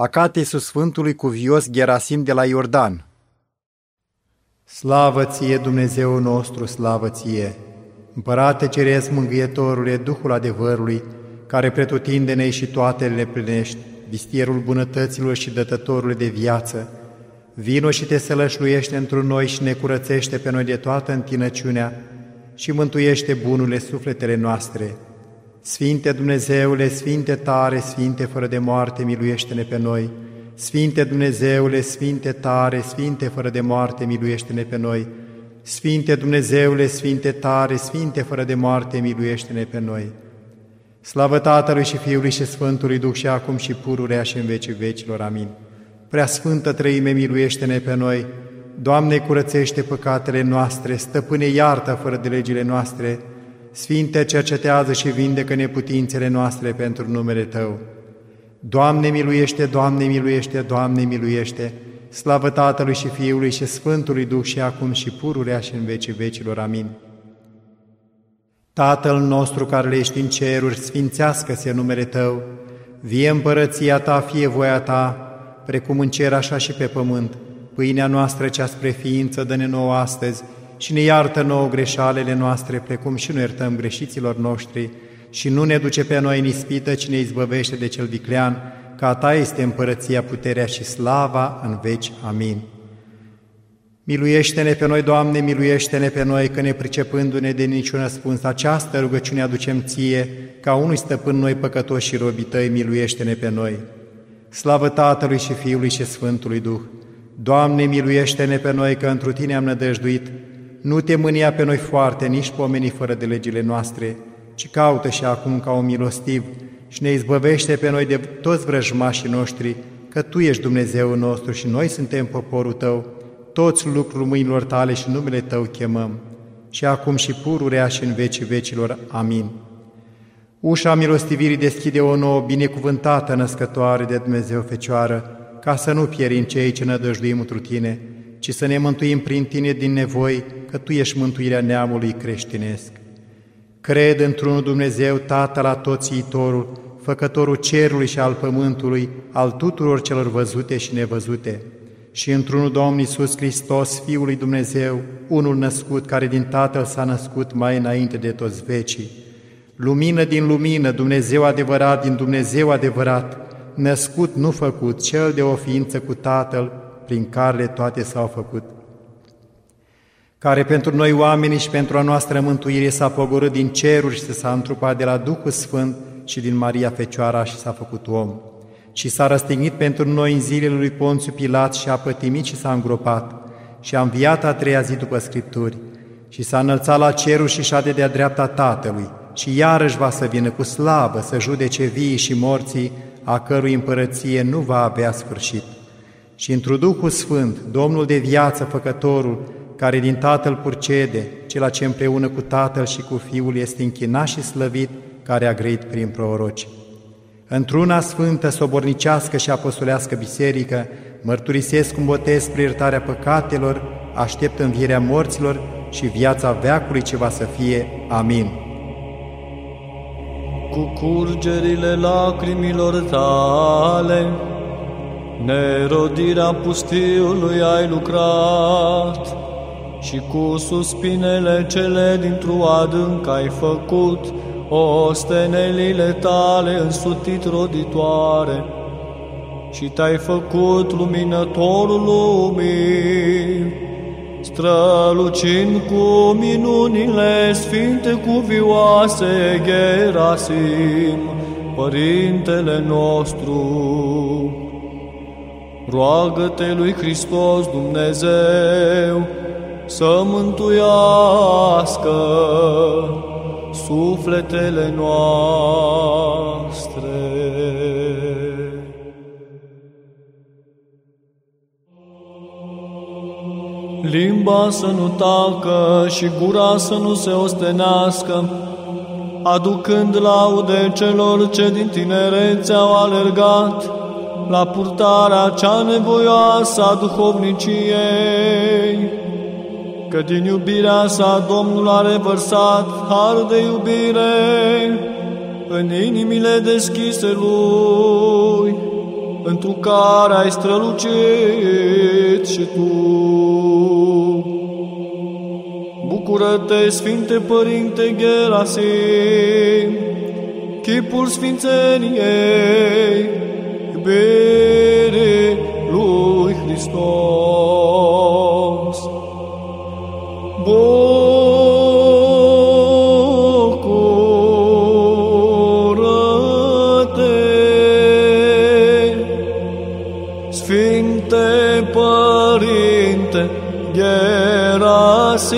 Acatesul Sfântului Cuvios Gerasim de la Iordan. Slavă ție, Dumnezeu nostru, slavă ție! Împărate Ceresc, Mângâietorule, Duhul adevărului, care pretutindene și toate le plinești, vistierul bunătăților și dătătorul de viață, vino și te sălășluiește într noi și ne curățește pe noi de toată întinăciunea și mântuiește bunurile sufletele noastre, Sfinte Dumnezeule, Sfinte tare, Sfinte fără de moarte, miluiește-ne pe noi. Sfinte Dumnezeule, Sfinte tare, Sfinte fără de moarte, miluiește-ne pe noi. Sfinte Dumnezeule, Sfinte tare, Sfinte fără de moarte, miluiește-ne pe noi. Slavă Tatălui și Fiului și Sfântului Duh și acum și pururea și în vecii vecilor. Amin. Prea Sfântă Trăime, miluiește-ne pe noi. Doamne, curățește păcatele noastre, stăpâne iartă fără de legile noastre, Sfinte, cercetează și vindecă neputințele noastre pentru numele Tău. Doamne, miluiește, Doamne, miluiește, Doamne, miluiește, slavă Tatălui și Fiului și Sfântului Duh și acum și pururea și în vecii vecilor. Amin. Tatăl nostru care le ești în ceruri, sfințească-se numele Tău, vie împărăția Ta, fie voia Ta, precum în cer așa și pe pământ. Pâinea noastră cea spre ființă dă-ne nouă astăzi și ne iartă nouă greșalele noastre, precum și nu iertăm greșiților noștri, și nu ne duce pe noi în ispită, ci ne izbăvește de cel viclean, că a Ta este împărăția, puterea și slava în veci. Amin. Miluiește-ne pe noi, Doamne, miluiește-ne pe noi, că ne pricepându-ne de niciun răspuns, această rugăciune aducem Ție, ca unui stăpân noi păcătoși și robii Tăi, miluiește-ne pe noi. Slavă Tatălui și Fiului și Sfântului Duh! Doamne, miluiește-ne pe noi, că întru Tine am nădăjduit, nu te mânia pe noi foarte, nici pomenii fără de legile noastre, ci caută și acum ca un milostiv și ne izbăvește pe noi de toți vrăjmașii noștri, că Tu ești Dumnezeu nostru și noi suntem poporul Tău, toți lucrul mâinilor Tale și numele Tău chemăm, și acum și pururea și în vecii vecilor. Amin. Ușa milostivirii deschide o nouă binecuvântată născătoare de Dumnezeu Fecioară, ca să nu pierim cei ce nădăjduim întru Tine, ci să ne mântuim prin Tine din nevoi, că Tu ești mântuirea neamului creștinesc. Cred într-unul Dumnezeu, Tatăl la toți iitorul, Făcătorul cerului și al pământului, al tuturor celor văzute și nevăzute, și într-unul Domn Iisus Hristos, Fiul lui Dumnezeu, unul născut, care din Tatăl s-a născut mai înainte de toți vecii. Lumină din lumină, Dumnezeu adevărat din Dumnezeu adevărat, născut, nu făcut, cel de o ființă cu Tatăl, prin care toate s-au făcut, care pentru noi oamenii și pentru a noastră mântuire s-a pogorât din ceruri și s-a întrupat de la Duhul Sfânt și din Maria Fecioara și s-a făcut om, și s-a răstignit pentru noi în zilele lui Ponțiu Pilat și a pătimit și s-a îngropat, și a înviat a treia zi după Scripturi, și s-a înălțat la cerul și șade de-a dreapta Tatălui, și iarăși va să vină cu slavă să judece vii și morții, a cărui împărăție nu va avea sfârșit și într Duhul Sfânt, Domnul de viață, Făcătorul, care din Tatăl purcede, cel ce împreună cu Tatăl și cu Fiul este închinat și slăvit, care a grăit prin proroci. Într-una sfântă, sobornicească și apostolească biserică, mărturisesc un botez spre iertarea păcatelor, aștept învierea morților și viața veacului ce va să fie. Amin. Cu curgerile lacrimilor tale, Nerodirea pustiului ai lucrat și cu suspinele cele dintr-o adânc ai făcut ostenelile tale însutit roditoare și te-ai făcut luminătorul lumii, strălucind cu minunile sfinte cuvioase Gerasim, Părintele nostru roagă-te lui Hristos Dumnezeu să mântuiască sufletele noastre. Limba să nu tacă și gura să nu se ostenească, aducând laude celor ce din tinerețe au alergat, la purtarea cea nevoioasă a duhovniciei, că din iubirea sa Domnul a revărsat har de iubire în inimile deschise Lui, în întru care ai strălucit și tu. Bucură-te, Sfinte Părinte Gerasim, chipul Sfințeniei, iubire lui Hristos. Bucură-te, Sfinte Părinte Gerasim,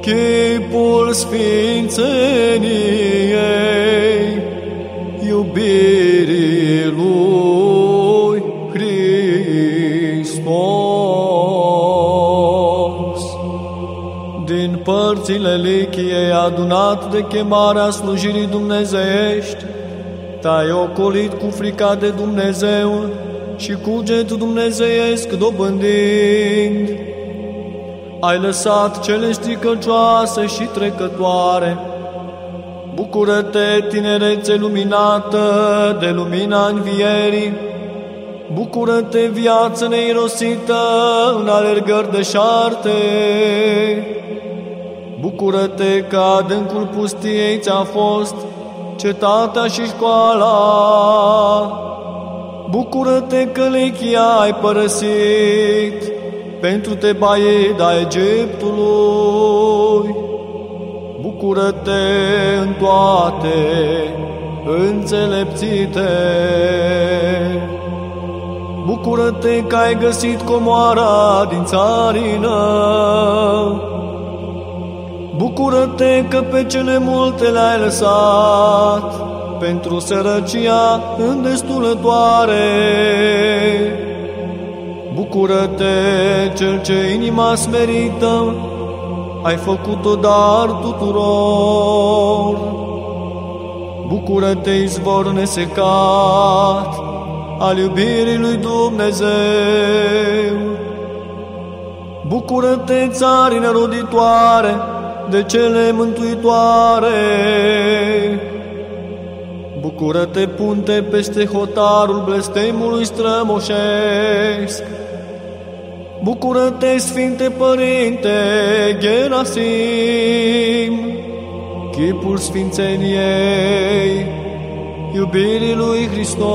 chipul Sfințeniei, Din părțile lichiei adunat de chemarea slujirii dumnezeiești, te-ai ocolit cu frica de Dumnezeu și cuget dumnezeiesc dobândind. Ai lăsat cele stricăcioase și trecătoare, Bucură-te, tinerețe luminată de lumina învierii, Bucură-te, viață neirosită în alergări de șarte, Bucură-te că adâncul pustiei ți-a fost cetatea și școala, Bucură-te că lechia ai părăsit pentru Tebaida Egiptului, Bucură-te în toate înțelepțite. Bucură-te că ai găsit comoara din țarină. Bucură-te că pe cele multe le-ai lăsat pentru sărăcia îndestulătoare. Bucură-te, cel ce inima smerită, ai făcut-o dar tuturor. Bucură-te, izvor nesecat al iubirii lui Dumnezeu. Bucură-te, țarină roditoare de cele mântuitoare. Bucură-te, punte peste hotarul blestemului strămoșesc. Bucură-te, Sfinte Părinte Gerasim, chipul Sfințeniei, iubirii lui Hristos.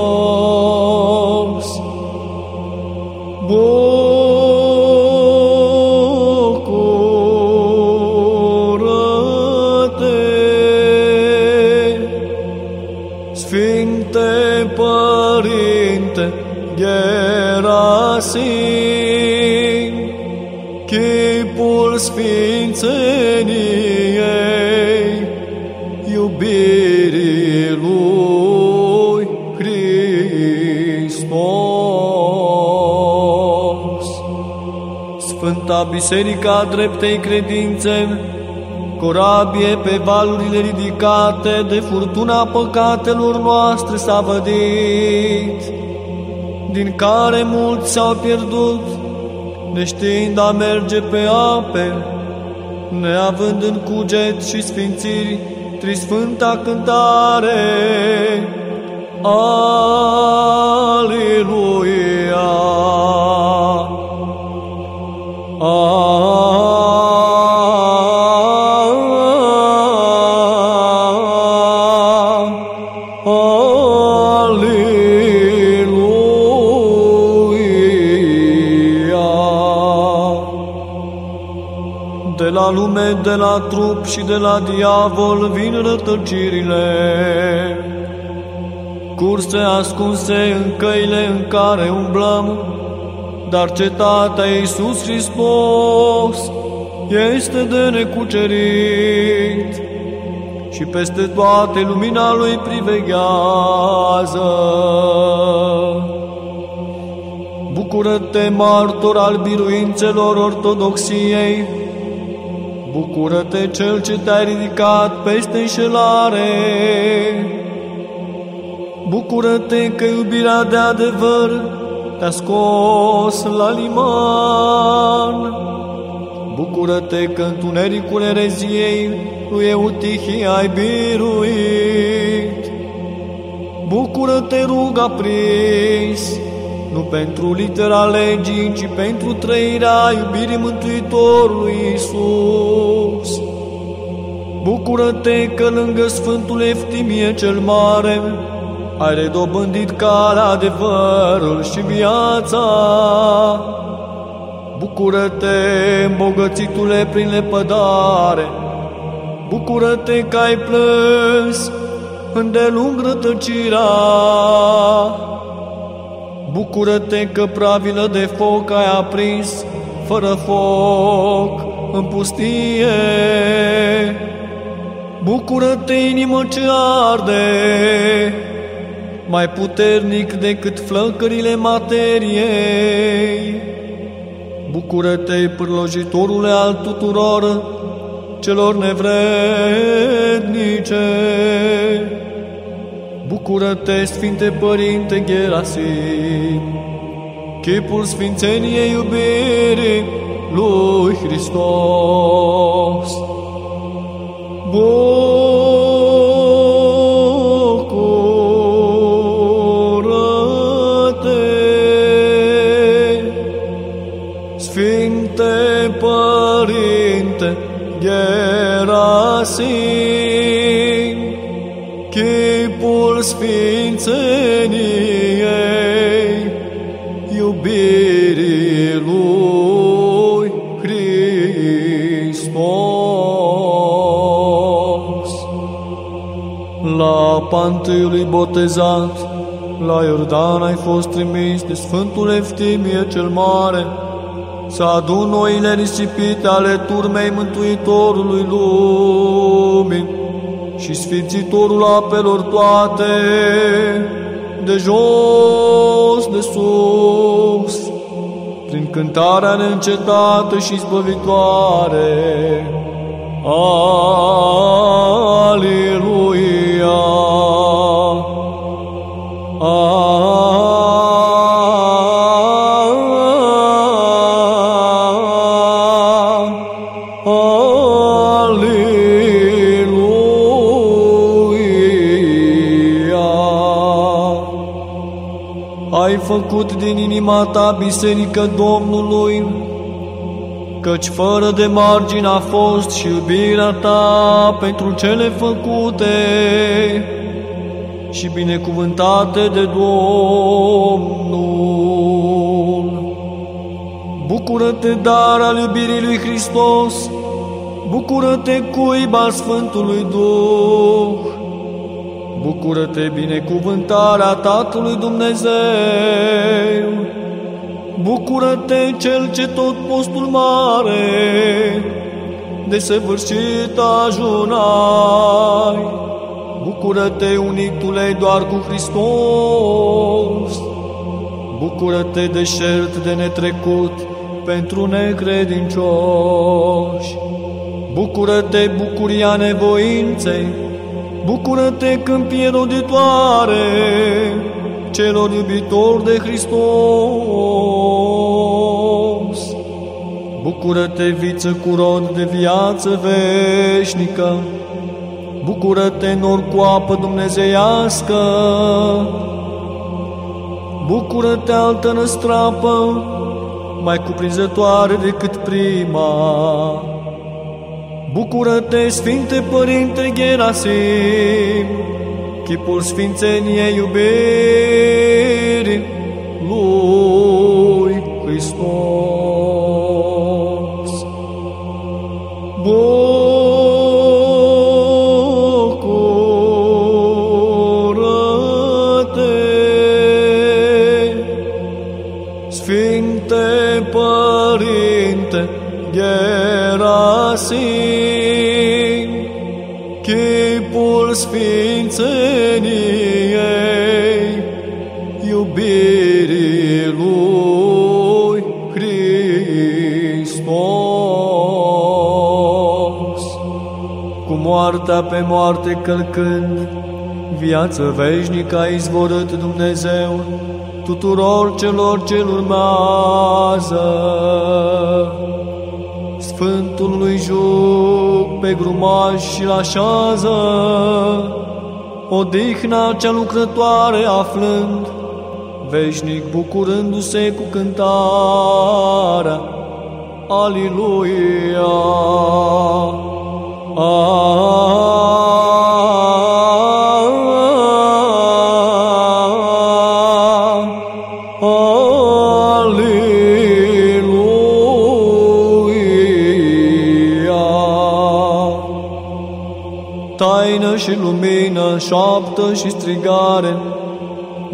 Bucură-te, Sfânta Biserica Dreptei Credințe, corabie pe valurile ridicate de furtuna păcatelor noastre s-a vădit, din care mulți s-au pierdut, neștiind a merge pe ape, neavând în cuget și sfințiri trisfânta cântare. Aleluia! Aleluia! De la lume, de la trup și de la diavol vin rătăcirile. Curse ascunse în căile în care umblăm, dar cetatea Iisus Hristos este de necucerit și peste toate lumina Lui priveghează. Bucură-te, martor al biruințelor ortodoxiei, Bucură-te, Cel ce te-ai ridicat peste înșelare, Bucură-te că iubirea de adevăr te-a scos la liman. Bucură-te că întunericul ereziei lui Eutihie ai biruit. Bucură-te, ruga prins, nu pentru litera legii, ci pentru trăirea iubirii Mântuitorului Isus. Bucură-te că lângă Sfântul Eftimie cel Mare ai redobândit calea, adevărul și viața. Bucură-te, îmbogățitule prin lepădare, Bucură-te că ai plâns îndelung rătăcirea. Bucură-te că pravilă de foc ai aprins, fără foc, în pustie. Bucură-te, inimă ce arde, mai puternic decât flăcările materiei. Bucură-te, pârlojitorule al tuturor celor nevrednice. Bucură-te, Sfinte Părinte Gerasim, chipul Sfințeniei iubirii lui Hristos. Bucură-te, Gerasim, chipul Sfințeniei, iubirii lui Hristos. La pantâiului botezat, la Iordan ai fost trimis de Sfântul Eftimie cel Mare, să adun noile risipite ale turmei Mântuitorului lumii și Sfințitorul apelor toate, de jos, de sus, prin cântarea neîncetată și zbăvitoare. Aleluia! Aleluia! Făcut din inima ta biserică Domnului, căci fără de margine a fost și iubirea ta pentru cele făcute și binecuvântate de Domnul. Bucură-te, dar al iubirii lui Hristos, bucură-te, cuiba Sfântului Duh, bucură-te, binecuvântarea Tatălui Dumnezeu, bucură-te, Cel ce tot postul mare, desăvârșit ajunai, bucură-te, unitule doar cu Hristos, bucură-te, deșert de netrecut, pentru necredincioși. Bucură-te, bucuria nevoinței, bucură-te, câmpie roditoare, celor iubitori de Hristos. Bucură-te, viță cu rod de viață veșnică, bucură-te, nor cu apă dumnezeiască, bucură-te, altă năstrapă, mai cuprinzătoare decât prima. Bucură-te, Sfinte Părinte Gerasim, chipul Sfințeniei iubirii lui Hristos. Chipul Sfințeniei, iubirii lui Hristos. Cu moartea pe moarte călcând, viață veșnică a izvorât Dumnezeu tuturor celor ce urmează. Sfântul lui juc pe grumaj și-l așează odihna cea lucrătoare aflând, veșnic bucurându-se cu cântarea. Aliluia! Taină și lumină, șoaptă și strigare,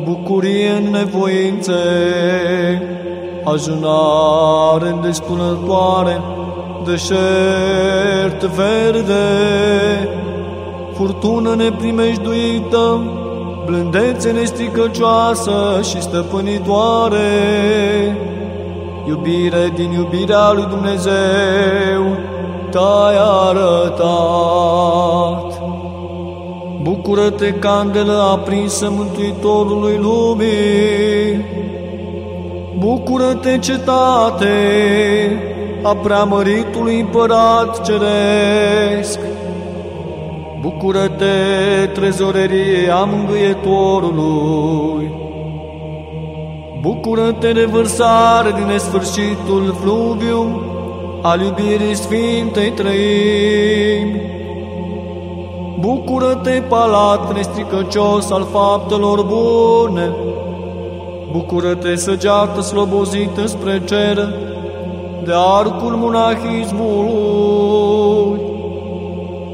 bucurie în nevoințe, ajunare destulătoare, deșert verde, furtună neprimejduită, blândețe nestricăcioasă și stăpânitoare, iubire din iubirea lui Dumnezeu, te-ai arătat. Bucură-te, candelă aprinsă Mântuitorului lumii, Bucură-te, cetate, a preamăritului împărat ceresc. Bucură-te, trezorerie a mângâietorului. Bucură-te, revărsare din nesfârșitul fluviu al iubirii Sfintei Trăimi. Bucură-te, palat nestricăcios al faptelor bune. Bucură-te, săgeată slobozită spre cer, de arcul monahismului.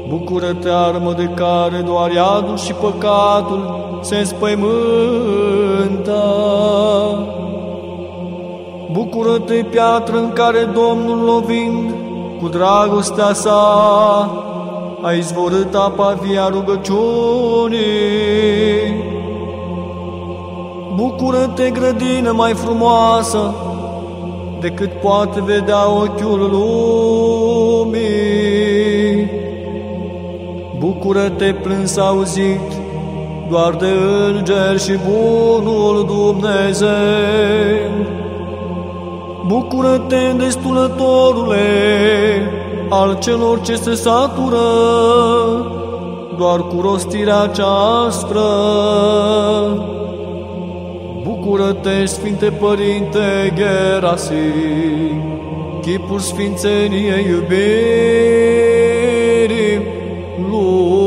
Bucură-te, armă de care doar iadul și păcatul se spăimântă. Bucură-te, piatră în care Domnul lovind cu dragostea sa a izvorât apa via rugăciunii. Bucură-te, grădină mai frumoasă, decât poate vedea ochiul lumii. Bucură-te, plâns auzit, doar de înger și bunul Dumnezeu. Bucură-te, destulătorule, al celor ce se satură, doar cu rostirea cea aspră. Bucură-te, Sfinte Părinte Gerasim, chipul Sfințeniei iubirii lui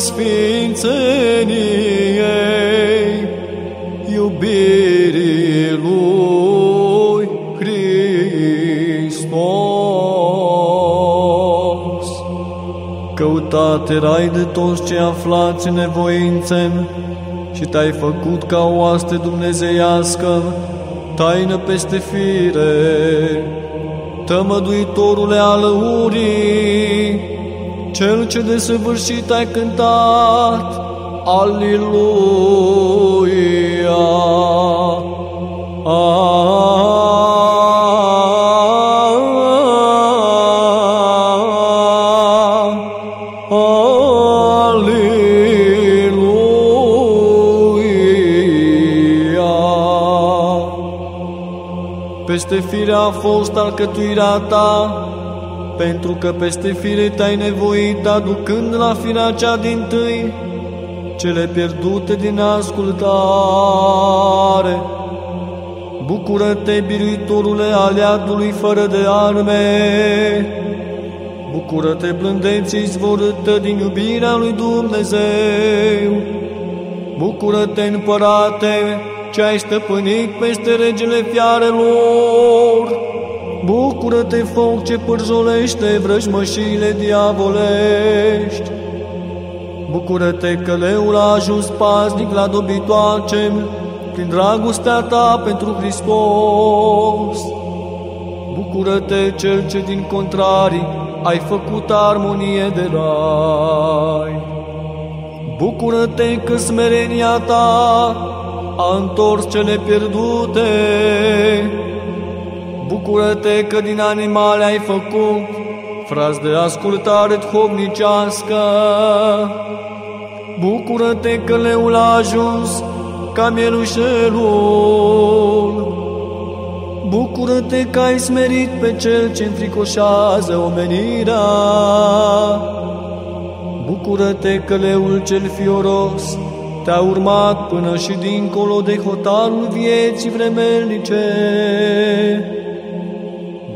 Sfințeniei, iubirii lui Hristos. Căutate rai de toți ce aflați în nevoințe și te-ai făcut ca o oaste dumnezeiască, taină peste fire, tămăduitorule al urii, cel ce de săvârșit ai cântat, Aliluia! Aliluia! Peste fire a fost alcătuirea ta, pentru că peste fire te-ai nevoit, aducând la firea cea din tâi, cele pierdute din ascultare. Bucură-te, biruitorule aliatului fără de arme! Bucură-te, blândeții zvorâtă din iubirea lui Dumnezeu! Bucură-te, împărate, ce ai stăpânit peste regele fiarelor! Bucură-te, foc ce pârzolește vrăjmășiile diavolești! Bucură-te că leul a ajuns paznic la dobitoace prin dragostea ta pentru Hristos. Bucură-te, cel ce din contrarii ai făcut armonie de rai. Bucură-te că smerenia ta a întors cele pierdute. Bucură-te că din animale ai făcut frați de ascultare duhovnicească. Bucură-te că leul a ajuns ca mielușelul. Bucură-te că ai smerit pe cel ce înfricoșează omenirea. Bucură-te că leul cel fioros te-a urmat până și dincolo de hotarul vieții vremelnice.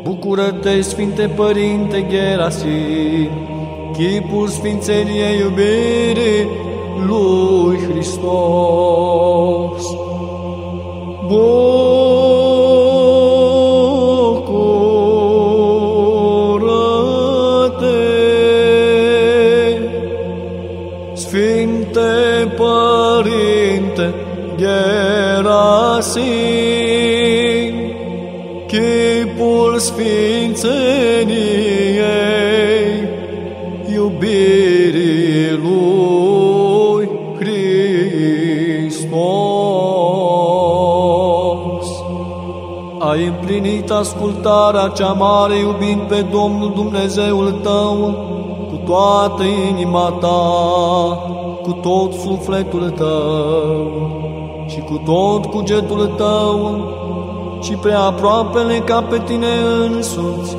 Bucură-te, Sfinte Părinte Gerasim, chipul Sfințeniei iubirii lui Hristos. Bucură-te, Sfințeniei iubirii lui Hristos. Ai împlinit ascultarea cea mare iubind pe Domnul Dumnezeul tău cu toată inima ta, cu tot sufletul tău și cu tot cugetul tău și prea aproapele ca pe tine însuți,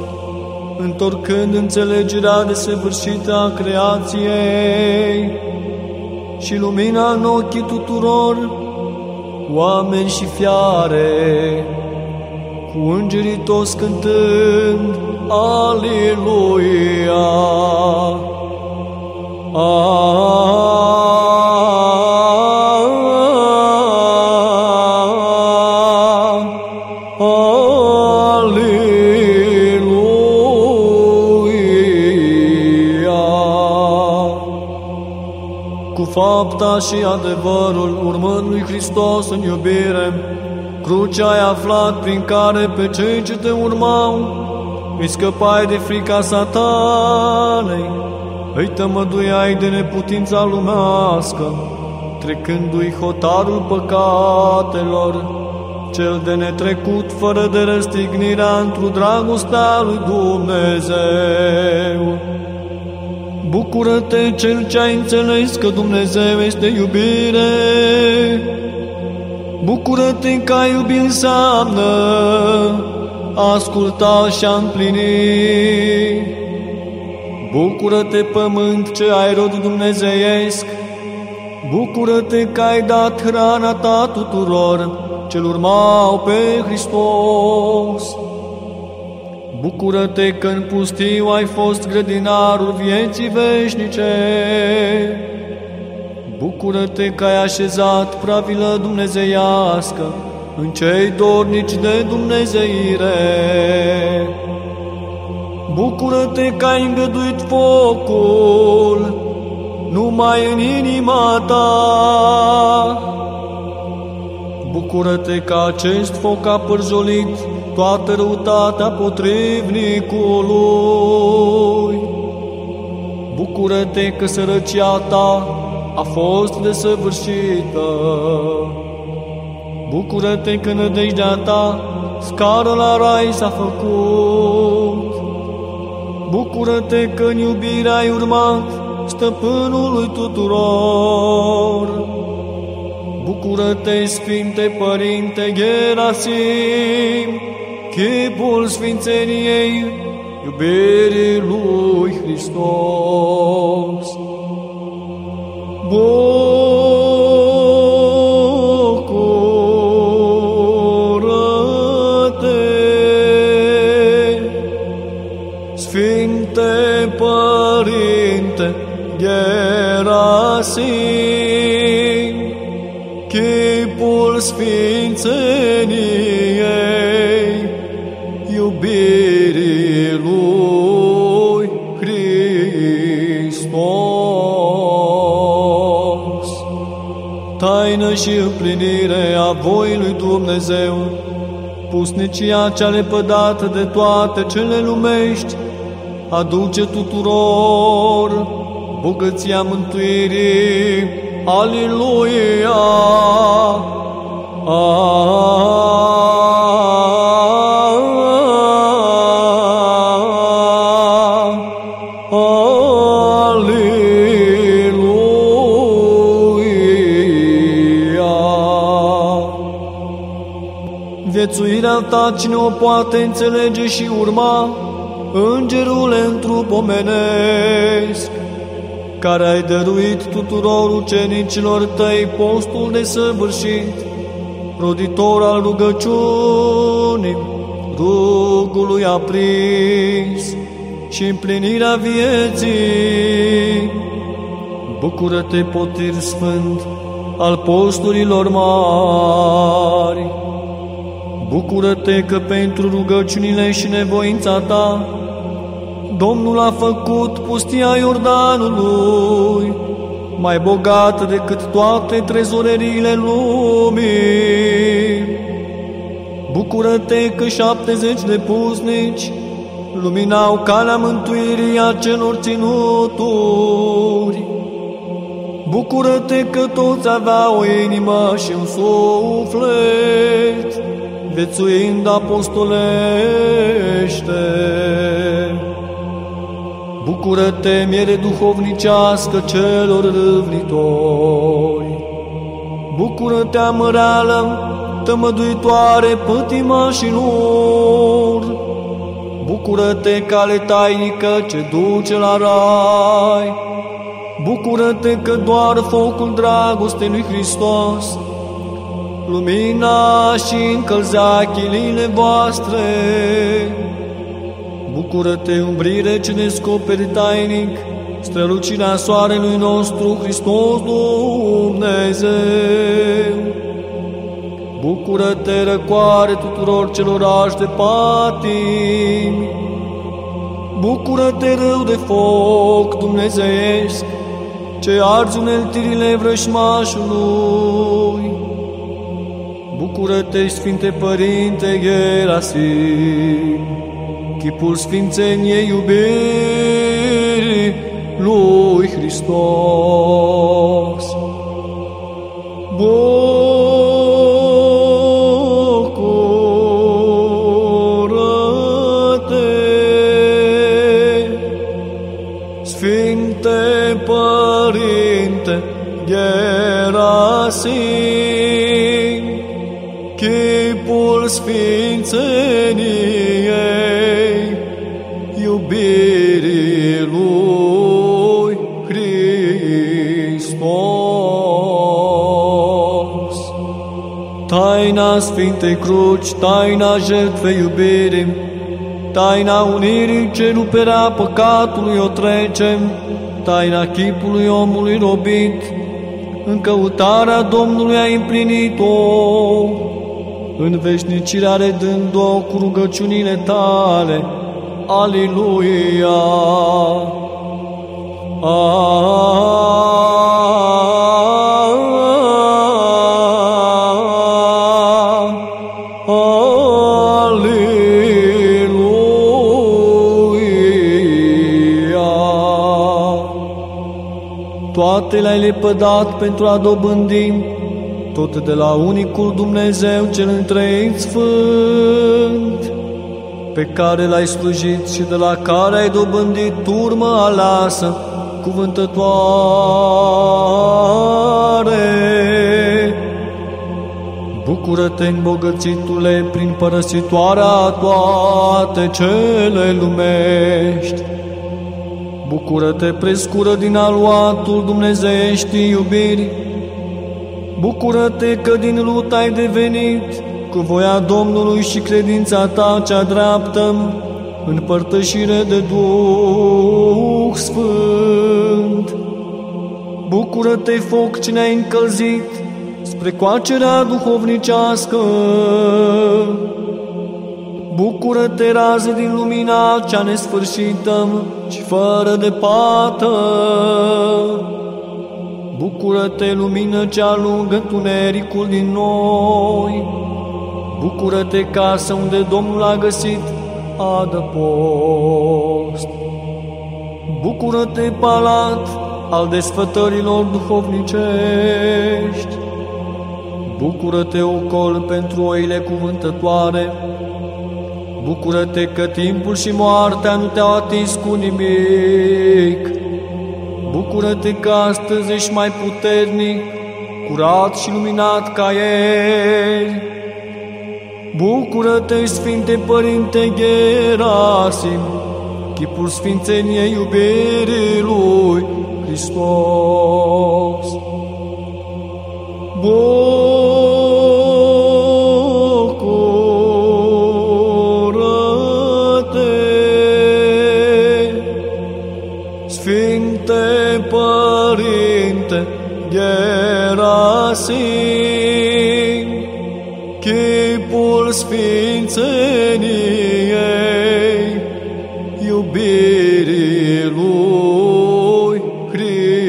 întorcând înțelegerea desăvârșită a creației și lumina în ochii tuturor, oameni și fiare, cu îngerii toți cântând, Aleluia! Aleluia! Fapta și adevărul urmând lui Hristos în iubire, crucea ai aflat prin care pe cei ce te urmau îi scăpai de frica satanei, îi tămăduiai de neputința lumească, trecându-i hotarul păcatelor, cel de netrecut fără de răstignirea într-o dragostea lui Dumnezeu. Bucură-te cel ce ai înțeles că Dumnezeu este iubire. Bucură-te că ai iubi înseamnă a asculta și a împlini. Bucură-te pământ ce ai rod dumnezeiesc. Bucură-te că ai dat hrana ta tuturor ce urmau pe Hristos. Bucură-te că în pustiu ai fost grădinarul vieții veșnice. Bucură-te că ai așezat pravilă dumnezeiască în cei dornici de Dumnezeire. Bucură-te că ai îngăduit focul numai în inima ta. Bucură-te că acest foc a părzolit toată răutatea potrivnicului. Bucură-te că sărăcia ta a fost desăvârșită. Bucură-te că nădejdea ta scară la rai s-a făcut. Bucură-te că în iubire ai urmat stăpânului tuturor. Bucură-te, Sfinte Părinte Gerasim, chipul Sfințeniei, iubirii lui Hristos. Bucură-te, Sfinte Părinte Gerasim, chipul Sfințeniei, iubirii lui Hristos. Taină și împlinire a voii lui Dumnezeu, pusnicia cea lepădată de toate cele lumești, aduce tuturor bogăția mântuirii. Aleluia! Viețuirea ta cine o poate înțelege și urma, Îngerul într pomenesc, care ai dăruit tuturor ucenicilor tăi postul de săvârșit, roditor al rugăciunii, rugului aprins și împlinirea vieții. Bucură-te, potir sfânt, al posturilor mari. Bucură-te că pentru rugăciunile și nevoința ta, Domnul a făcut pustia Iordanului mai bogată decât toate trezoreriile lumii. Bucură-te că șaptezeci de puznici luminau calea mântuirii acelor ținuturi. Bucură-te că toți aveau o inimă și un suflet, vețuind apostolește. Bucură-te, miere duhovnicească celor râvnitori! Bucură-te, amăreală, tămăduitoare pătimașilor! Bucură-te, cale tainică ce duce la rai! Bucură-te că doar focul dragostei lui Hristos lumina și încălzea chilile voastre. Bucură-te, umbrire ce descoperi tainic, strălucirea soarelui nostru, Hristos Dumnezeu. Bucură-te, răcoare tuturor celor de patimi. Bucură-te, rău de foc dumnezeiesc, ce arzi uneltirile vrășmașului. Bucură-te, Sfinte Părinte Gerasim, chipul sfințeniei iubirii lui Hristos. Bucură-te, Taina Sfintei Cruci, taina jertfei iubirii, taina unirii ce ruperea păcatului o trecem, taina chipului omului robit, în căutarea Domnului a împlinit-o, în veșnicirea redând-o cu rugăciunile tale, Aleluia. Toate le-ai lepădat pentru a dobândi tot de la unicul Dumnezeu cel întreit sfânt pe care l-ai slujit și de la care ai dobândit turmă alasă, cuvântătoare. Bucură-te, îmbogățitule, prin părăsitoarea toate cele lumești. Bucură-te, prescură din aluatul dumnezeieștii iubiri. Bucură-te că din lut ai devenit cu voia Domnului și credința ta cea dreaptă, în părtășire de Duh Sfânt. Bucură-te, foc ce ne-ai încălzit, spre coacerea duhovnicească. Bucură-te, rază din lumina cea nesfârșită și fără de pată. Bucură-te, lumină cea lungă întunericul din noi. Bucură-te casă unde Domnul a găsit adăpost. Bucură-te palat al desfătărilor duhovnicești. Bucură-te ocol pentru oile cuvântătoare. Bucură-te că timpul și moartea nu te-au atins cu nimic. Bucură-te că astăzi ești mai puternic, curat și luminat ca El. Bucură-te, Sfinte Părinte Gerasim, chipul Sfințeniei iubirii Lui Hristos. Bucură-te, Sfințeniei, iubirii lui Hristos.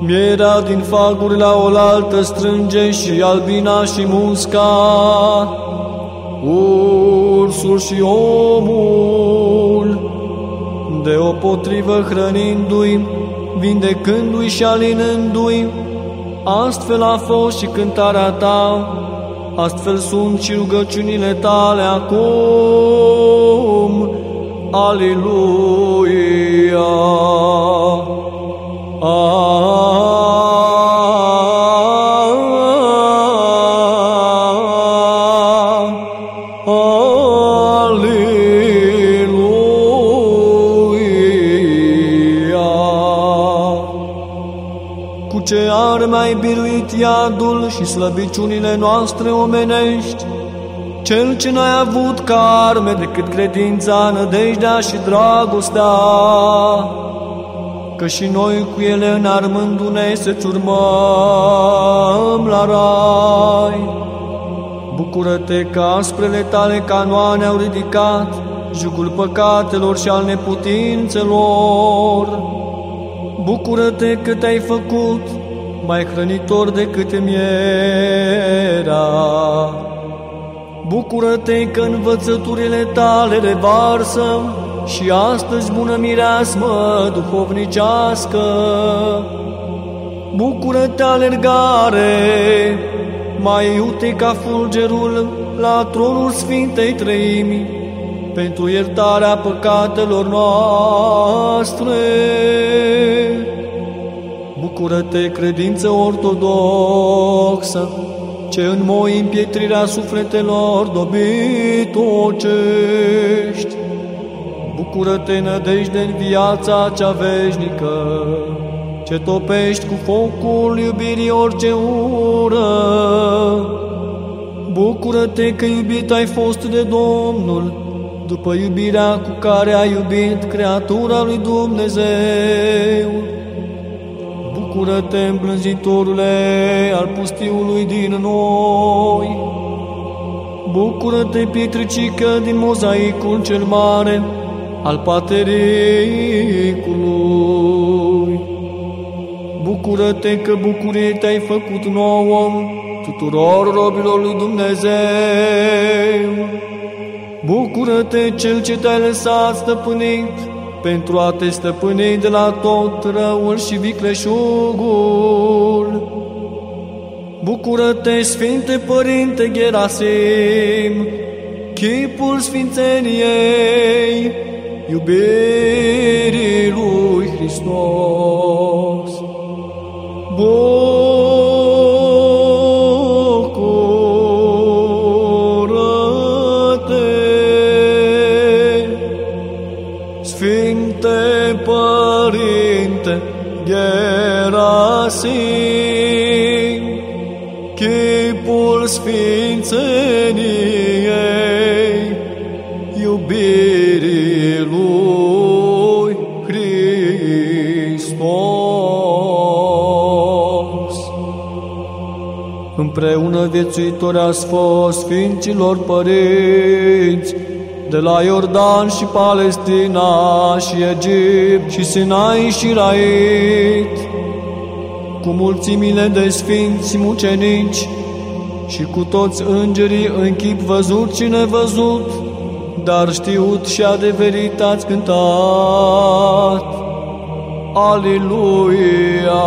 Mierea din faguri la oaltă strânge și albina și musca, ursul și omul, deopotrivă hrănindu-i, vindecându-i și alinându-i, astfel a fost și cântarea ta, astfel sunt și rugăciunile tale acum. Aleluia! Aleluia! Iadul și slăbiciunile noastre omenești, cel ce n-ai avut ca arme decât credința, nădejdea și dragostea, că și noi cu ele înarmându-ne să-ți urmăm la rai. Bucură-te că asprele tale canoane au ridicat jugul păcatelor și al neputințelor. Bucură-te că te-ai făcut mai hrănitor decât mierea. Bucură-te că învățăturile tale revarsă și astăzi bună mireasmă duhovnicească. Bucură-te alergare, mai iute ca fulgerul la tronul Sfintei Treimi, pentru iertarea păcatelor noastre. Bucură-te, credință ortodoxă, ce înmoi împietrirea sufletelor dobitocești. Bucură-te, nădejde în viața cea veșnică, ce topești cu focul iubirii orice ură. Bucură-te că iubit ai fost de Domnul, după iubirea cu care ai iubit creatura lui Dumnezeu. Bucură-te, îmblânzitorule al pustiului din noi. Bucură-te, pietricică din mozaicul cel mare al patericului. Bucură-te că bucurie te-ai făcut nouă tuturor robilor lui Dumnezeu. Bucură-te, cel ce te-ai lăsat stăpânit pentru a te stăpâni de la tot răul și vicleșugul. Bucură-te, Sfinte Părinte Gerasim, chipul Sfințeniei, iubirii lui Hristos. Bucură-te, Împreună viețuitori ați fost Sfinților Părinți, de la Iordan și Palestina și Egipt și Sinai și Rait, cu mulțimile de sfinți mucenici și cu toți îngerii în chip văzut și nevăzut, dar știut și adeverit ați cântat. Aleluia!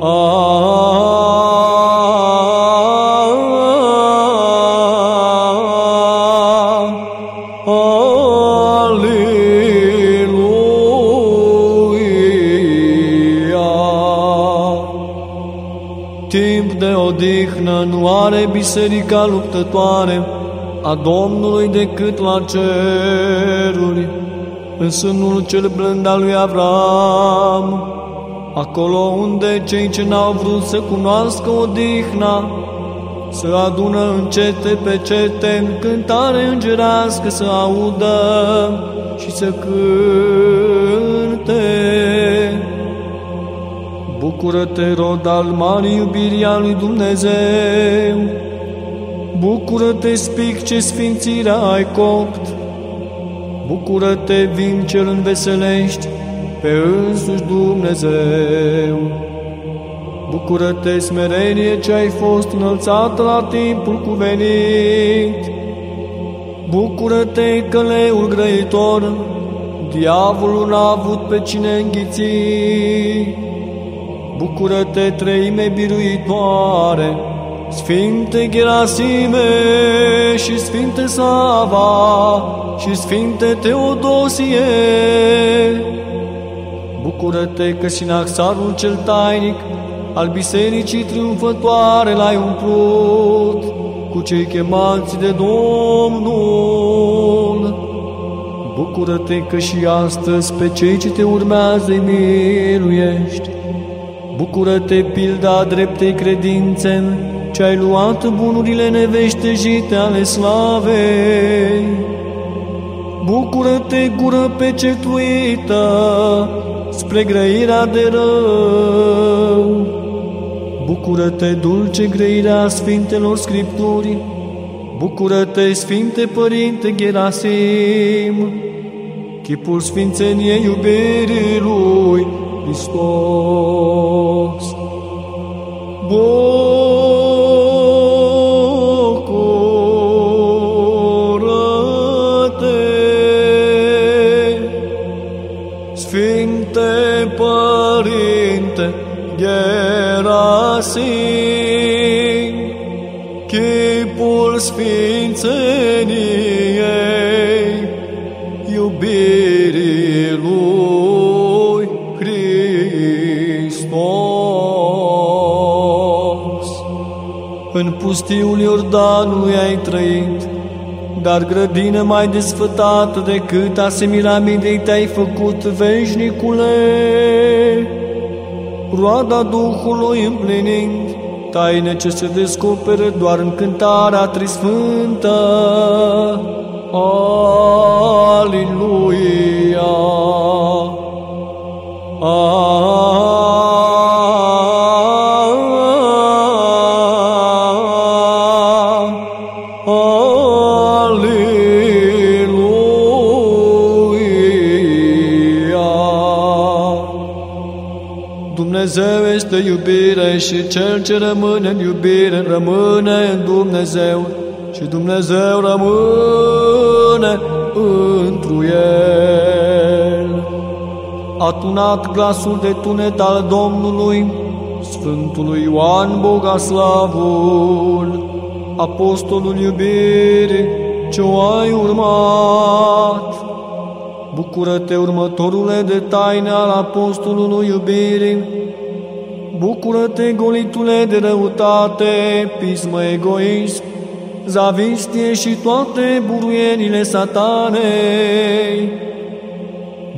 Timp odihnă nu are biserica luptătoare a Domnului decât la ceruri, în sânul cel blând al lui Avram, acolo unde cei ce n-au vrut să cunoască odihna, să adună în cete pe cete, în cântare îngerească să audă și să cânte. Bucură-te, rod al marii iubirii a lui Dumnezeu! Bucură-te, spic ce sfințirea ai copt! Bucură-te, vin cel înveselești pe însuși Dumnezeu! Bucură-te, smerenie ce ai fost înălțat la timpul cuvenit! Bucură-te, căleul grăitor, diavolul n-a avut pe cine înghiți! Bucură-te, treime biruitoare, Sfinte Gerasime și Sfinte Sava și Sfinte Teodosie. Bucură-te că sinaxarul cel tainic al bisericii triumfătoare l-ai umplut cu cei chemați de Domnul. Bucură-te că și astăzi pe cei ce te urmează îi miluiești. Bucură-te, pilda dreptei credințe, ce ai luat bunurile neveștejite ale slavei. Bucură-te, gură pecetuită, spre grăirea de rău. Bucură-te, dulce grăirea Sfintelor Scripturii. Bucură-te, Sfinte Părinte Gerasim, chipul Sfințeniei iubirii Lui, Hristos. Bucură-te, Sfinte Părinte Gerasim, chipul Sfințeniei În pustiul Iordanului ai trăit, dar grădină mai desfătată decât a Semiramidei te-ai făcut veșnicule. Roada Duhului împlinind, taine ce se descoperă doar în cântarea trisfântă. Aleluia! Aleluia! Dumnezeu este iubire și cel ce rămâne în iubire rămâne în Dumnezeu și Dumnezeu rămâne întru el. A tunat glasul de tunet al Domnului, Sfântului Ioan Bogoslavul, Apostolul iubirii ce o ai urmat. Bucură-te, următorule de taine al Apostolului iubirii, Bucură-te, golitule de răutate, pismă egoism, zavistie și toate buruienile satanei.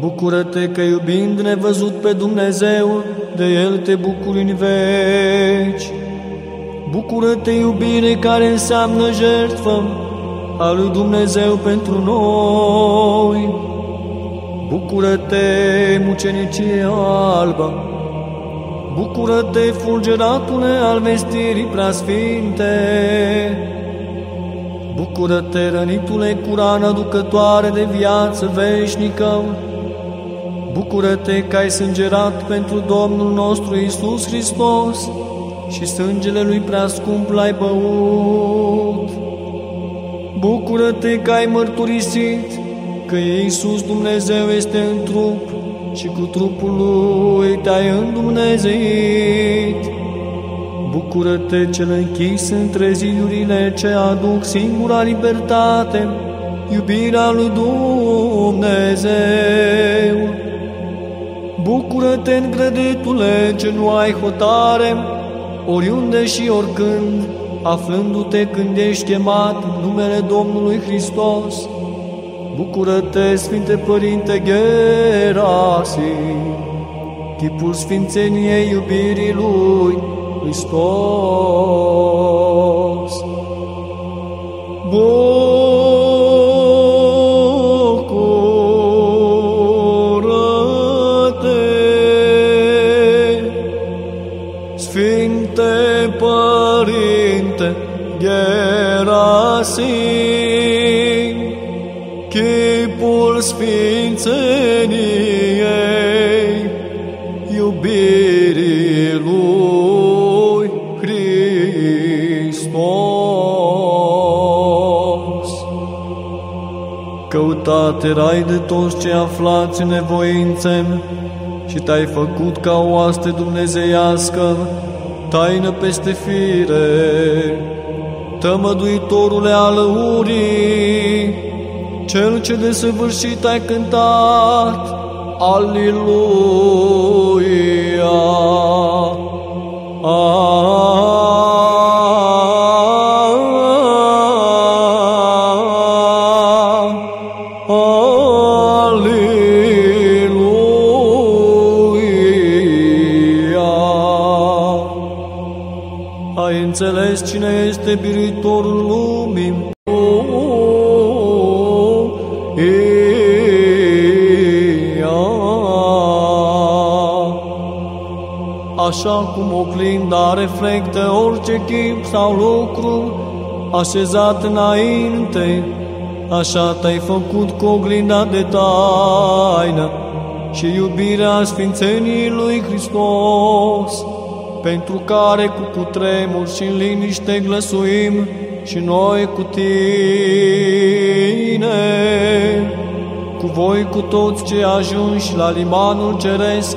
Bucură-te că iubind nevăzut pe Dumnezeu, de El te bucuri în veci. Bucură-te, iubire care înseamnă jertfă a lui Dumnezeu pentru noi. Bucură-te, mucenicie albă, Bucură-te, fulgeratule al vestirii preasfinte! Bucură-te, rănitule cu rană ducătoare de viață veșnică! Bucură-te că ai sângerat pentru Domnul nostru Isus Hristos și sângele Lui preascump l-ai băut! Bucură-te că ai mărturisit că Iisus Dumnezeu este în trup și cu trupul lui te-ai îndumnezeit. Bucură-te cel închis între zidurile ce aduc singura libertate, iubirea lui Dumnezeu. Bucură-te, îngrăditule, ce nu ai hotare, oriunde și oricând, aflându-te când ești chemat în numele Domnului Hristos. Bucură-te, Sfinte Părinte Gerasim, chipul Sfințeniei iubirii Lui Hristos. Bucură-te, Sfințeniei, iubirii lui Hristos. Căutat erai de toți cei aflați în nevoințe și te-ai făcut ca oaste dumnezeiască, taină peste fire, tămăduitorule al urii, cel ce de săvârșit ai cântat, Aliluia! Aliluia! Ai înțeles cine este biruitorul lumii? Așa cum oglinda reflectă orice chip sau lucru așezat înainte, așa te-ai făcut cu oglinda de taină și iubirea Sfințeniei lui Hristos, pentru care cu cutremur și în liniște glăsuim și noi cu tine, cu voi cu toți cei ajunși la limanul ceresc,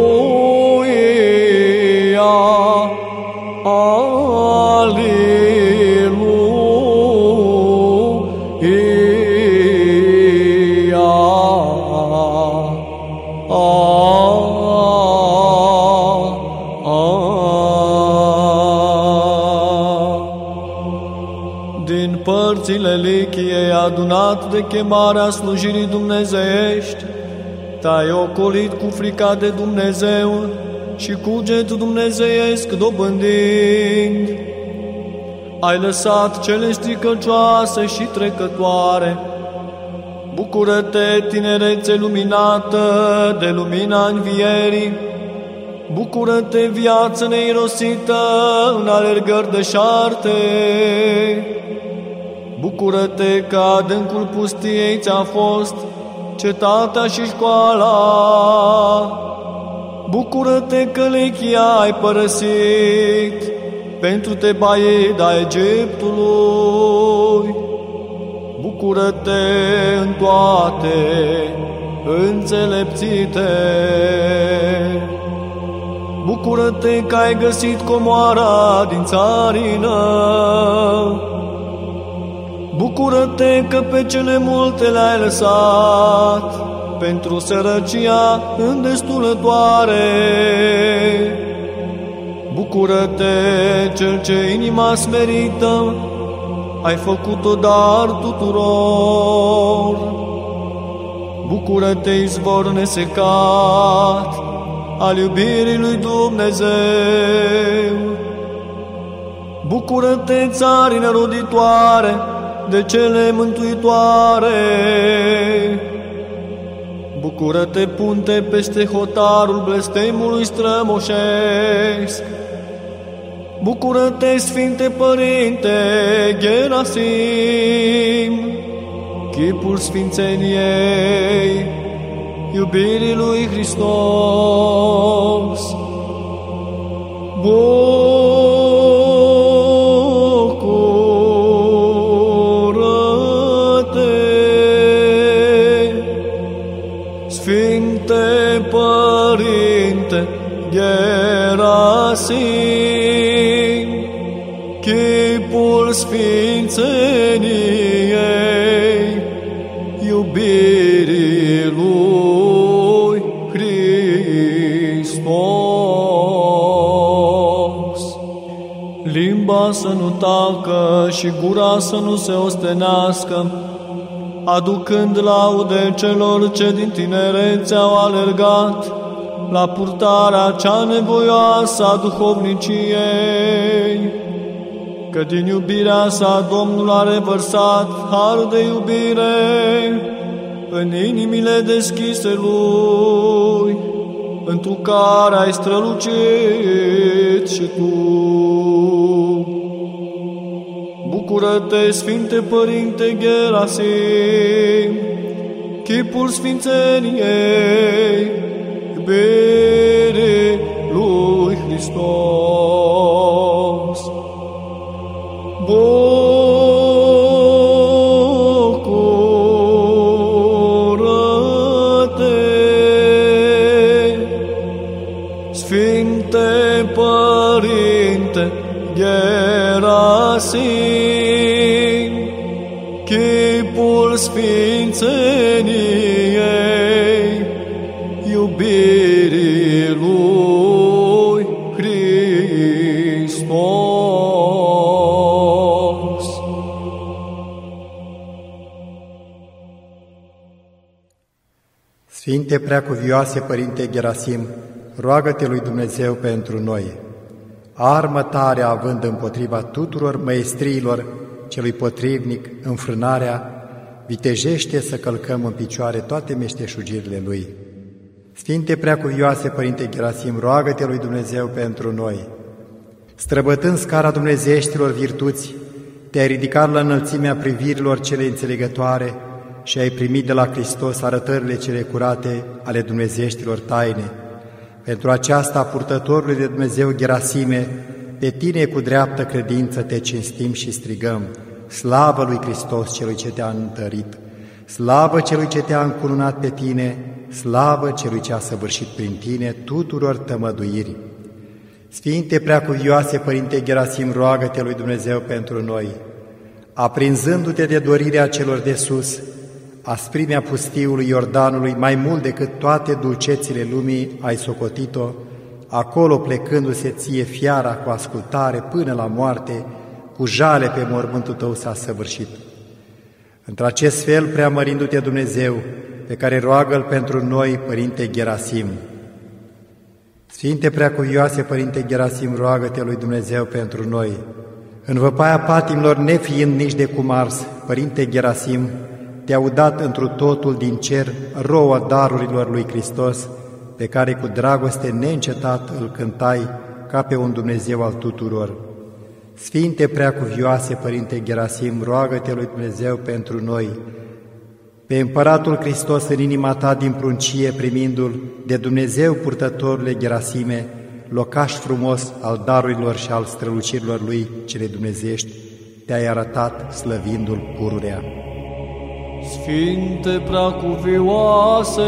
Adunat de chemarea slujirii dumnezeiești, te-ai ocolit cu frica de Dumnezeu și cuget dumnezeiesc dobândind. Ai lăsat cele stricăcioase și trecătoare. Bucură-te, tinerețe luminată de lumina învierii. Bucură-te, viață neirosită în alergări de șarte. Bucură-te că adâncul pustiei ți-a fost cetatea și școala. Bucură-te că lechia ai părăsit pentru te baida Egiptului. Bucură-te în toate înțelepțite. Bucură-te că ai găsit comoara din țarină. Bucură-te că pe cele multe le-ai lăsat pentru sărăcia îndestulătoare. Bucură-te, cel ce inima smerită, ai făcut-o dar tuturor. Bucură-te, izvor nesecat al iubirii lui Dumnezeu. Bucură-te, țarină roditoare, de cele mântuitoare. Bucură-te, punte peste hotarul blestemului strămoșesc. Bucură-te, Sfinte Părinte Gerasim, chipul Sfințeniei, iubirii lui Hristos. Sfinte Limba să nu tacă și gura să nu se ostenească, aducând laude celor ce din tinerețe au alergat la purtarea cea nevoioasă a duhovniciei, că din iubirea sa Domnul a revărsat har de iubire în inimile deschise Lui, întru care ai strălucit și Tu. Bucură-te, Sfinte Părinte Gerasim, chipul Sfințeniei, iubire lui Hristos. Bucură-te, Sfinte Părinte Gerasim, chipul sfințeniei, iubirii lui Hristos. Sfinte Preacuvioase Părinte Gerasim, roagă-te lui Dumnezeu pentru noi. Armă tare având împotriva tuturor măestriilor celui potrivnic înfrânarea, vitejește să călcăm în picioare toate meșteșugirile Lui. Sfinte Preacuvioase Părinte Gerasim, roagă-te lui Dumnezeu pentru noi. Străbătând scara dumnezeieștilor virtuți, te-ai ridicat la înălțimea privirilor cele înțelegătoare și ai primit de la Hristos arătările cele curate ale dumnezeieștilor taine. Pentru aceasta, purtătorului de Dumnezeu Gerasime, pe tine cu dreaptă credință te cinstim și strigăm, slavă lui Hristos celui ce te-a întărit, slavă celui ce te-a încununat pe tine, slavă celui ce a săvârșit prin tine tuturor tămăduiri. Sfinte preacuvioase Părinte Gerasim, roagă-te lui Dumnezeu pentru noi, aprinzându-te de dorirea celor de sus, asprimea pustiului Iordanului mai mult decât toate dulcețile lumii ai socotit-o, acolo plecându-se ție fiara cu ascultare până la moarte, cu jale pe mormântul tău s-a săvârșit. Într-acest fel, preamărindu-te Dumnezeu, pe care roagă-L pentru noi, Părinte Gerasim. Sfinte preacuvioase, Părinte Gerasim, roagă-te lui Dumnezeu pentru noi. În văpaia patimilor, nefiind nici de cum ars, Părinte Gerasim, te-au dat întru totul din cer rouă darurilor lui Hristos, pe care cu dragoste neîncetat îl cântai ca pe un Dumnezeu al tuturor. Sfinte preacuvioase, Părinte Gerasim, roagă-te lui Dumnezeu pentru noi, pe Împăratul Hristos în inima ta din pruncie, primindu-L de Dumnezeu purtătorile Gerasime, locaș frumos al darurilor și al strălucirilor Lui cele dumnezești, te-ai arătat slăvindu-L pururea. Sfinte preacuvioase,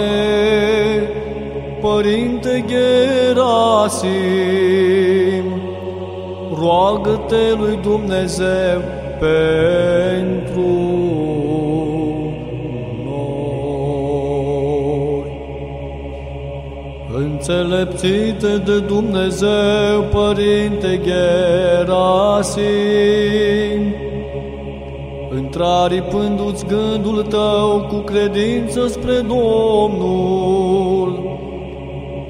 Părinte Gerasim, roagă-te lui Dumnezeu pentru noi. Înțelepțite de Dumnezeu, Părinte Gerasim, întraripându-ți gândul tău cu credință spre Domnul,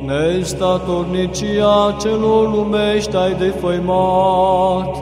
nestatornicia celor lumești ai defăimat,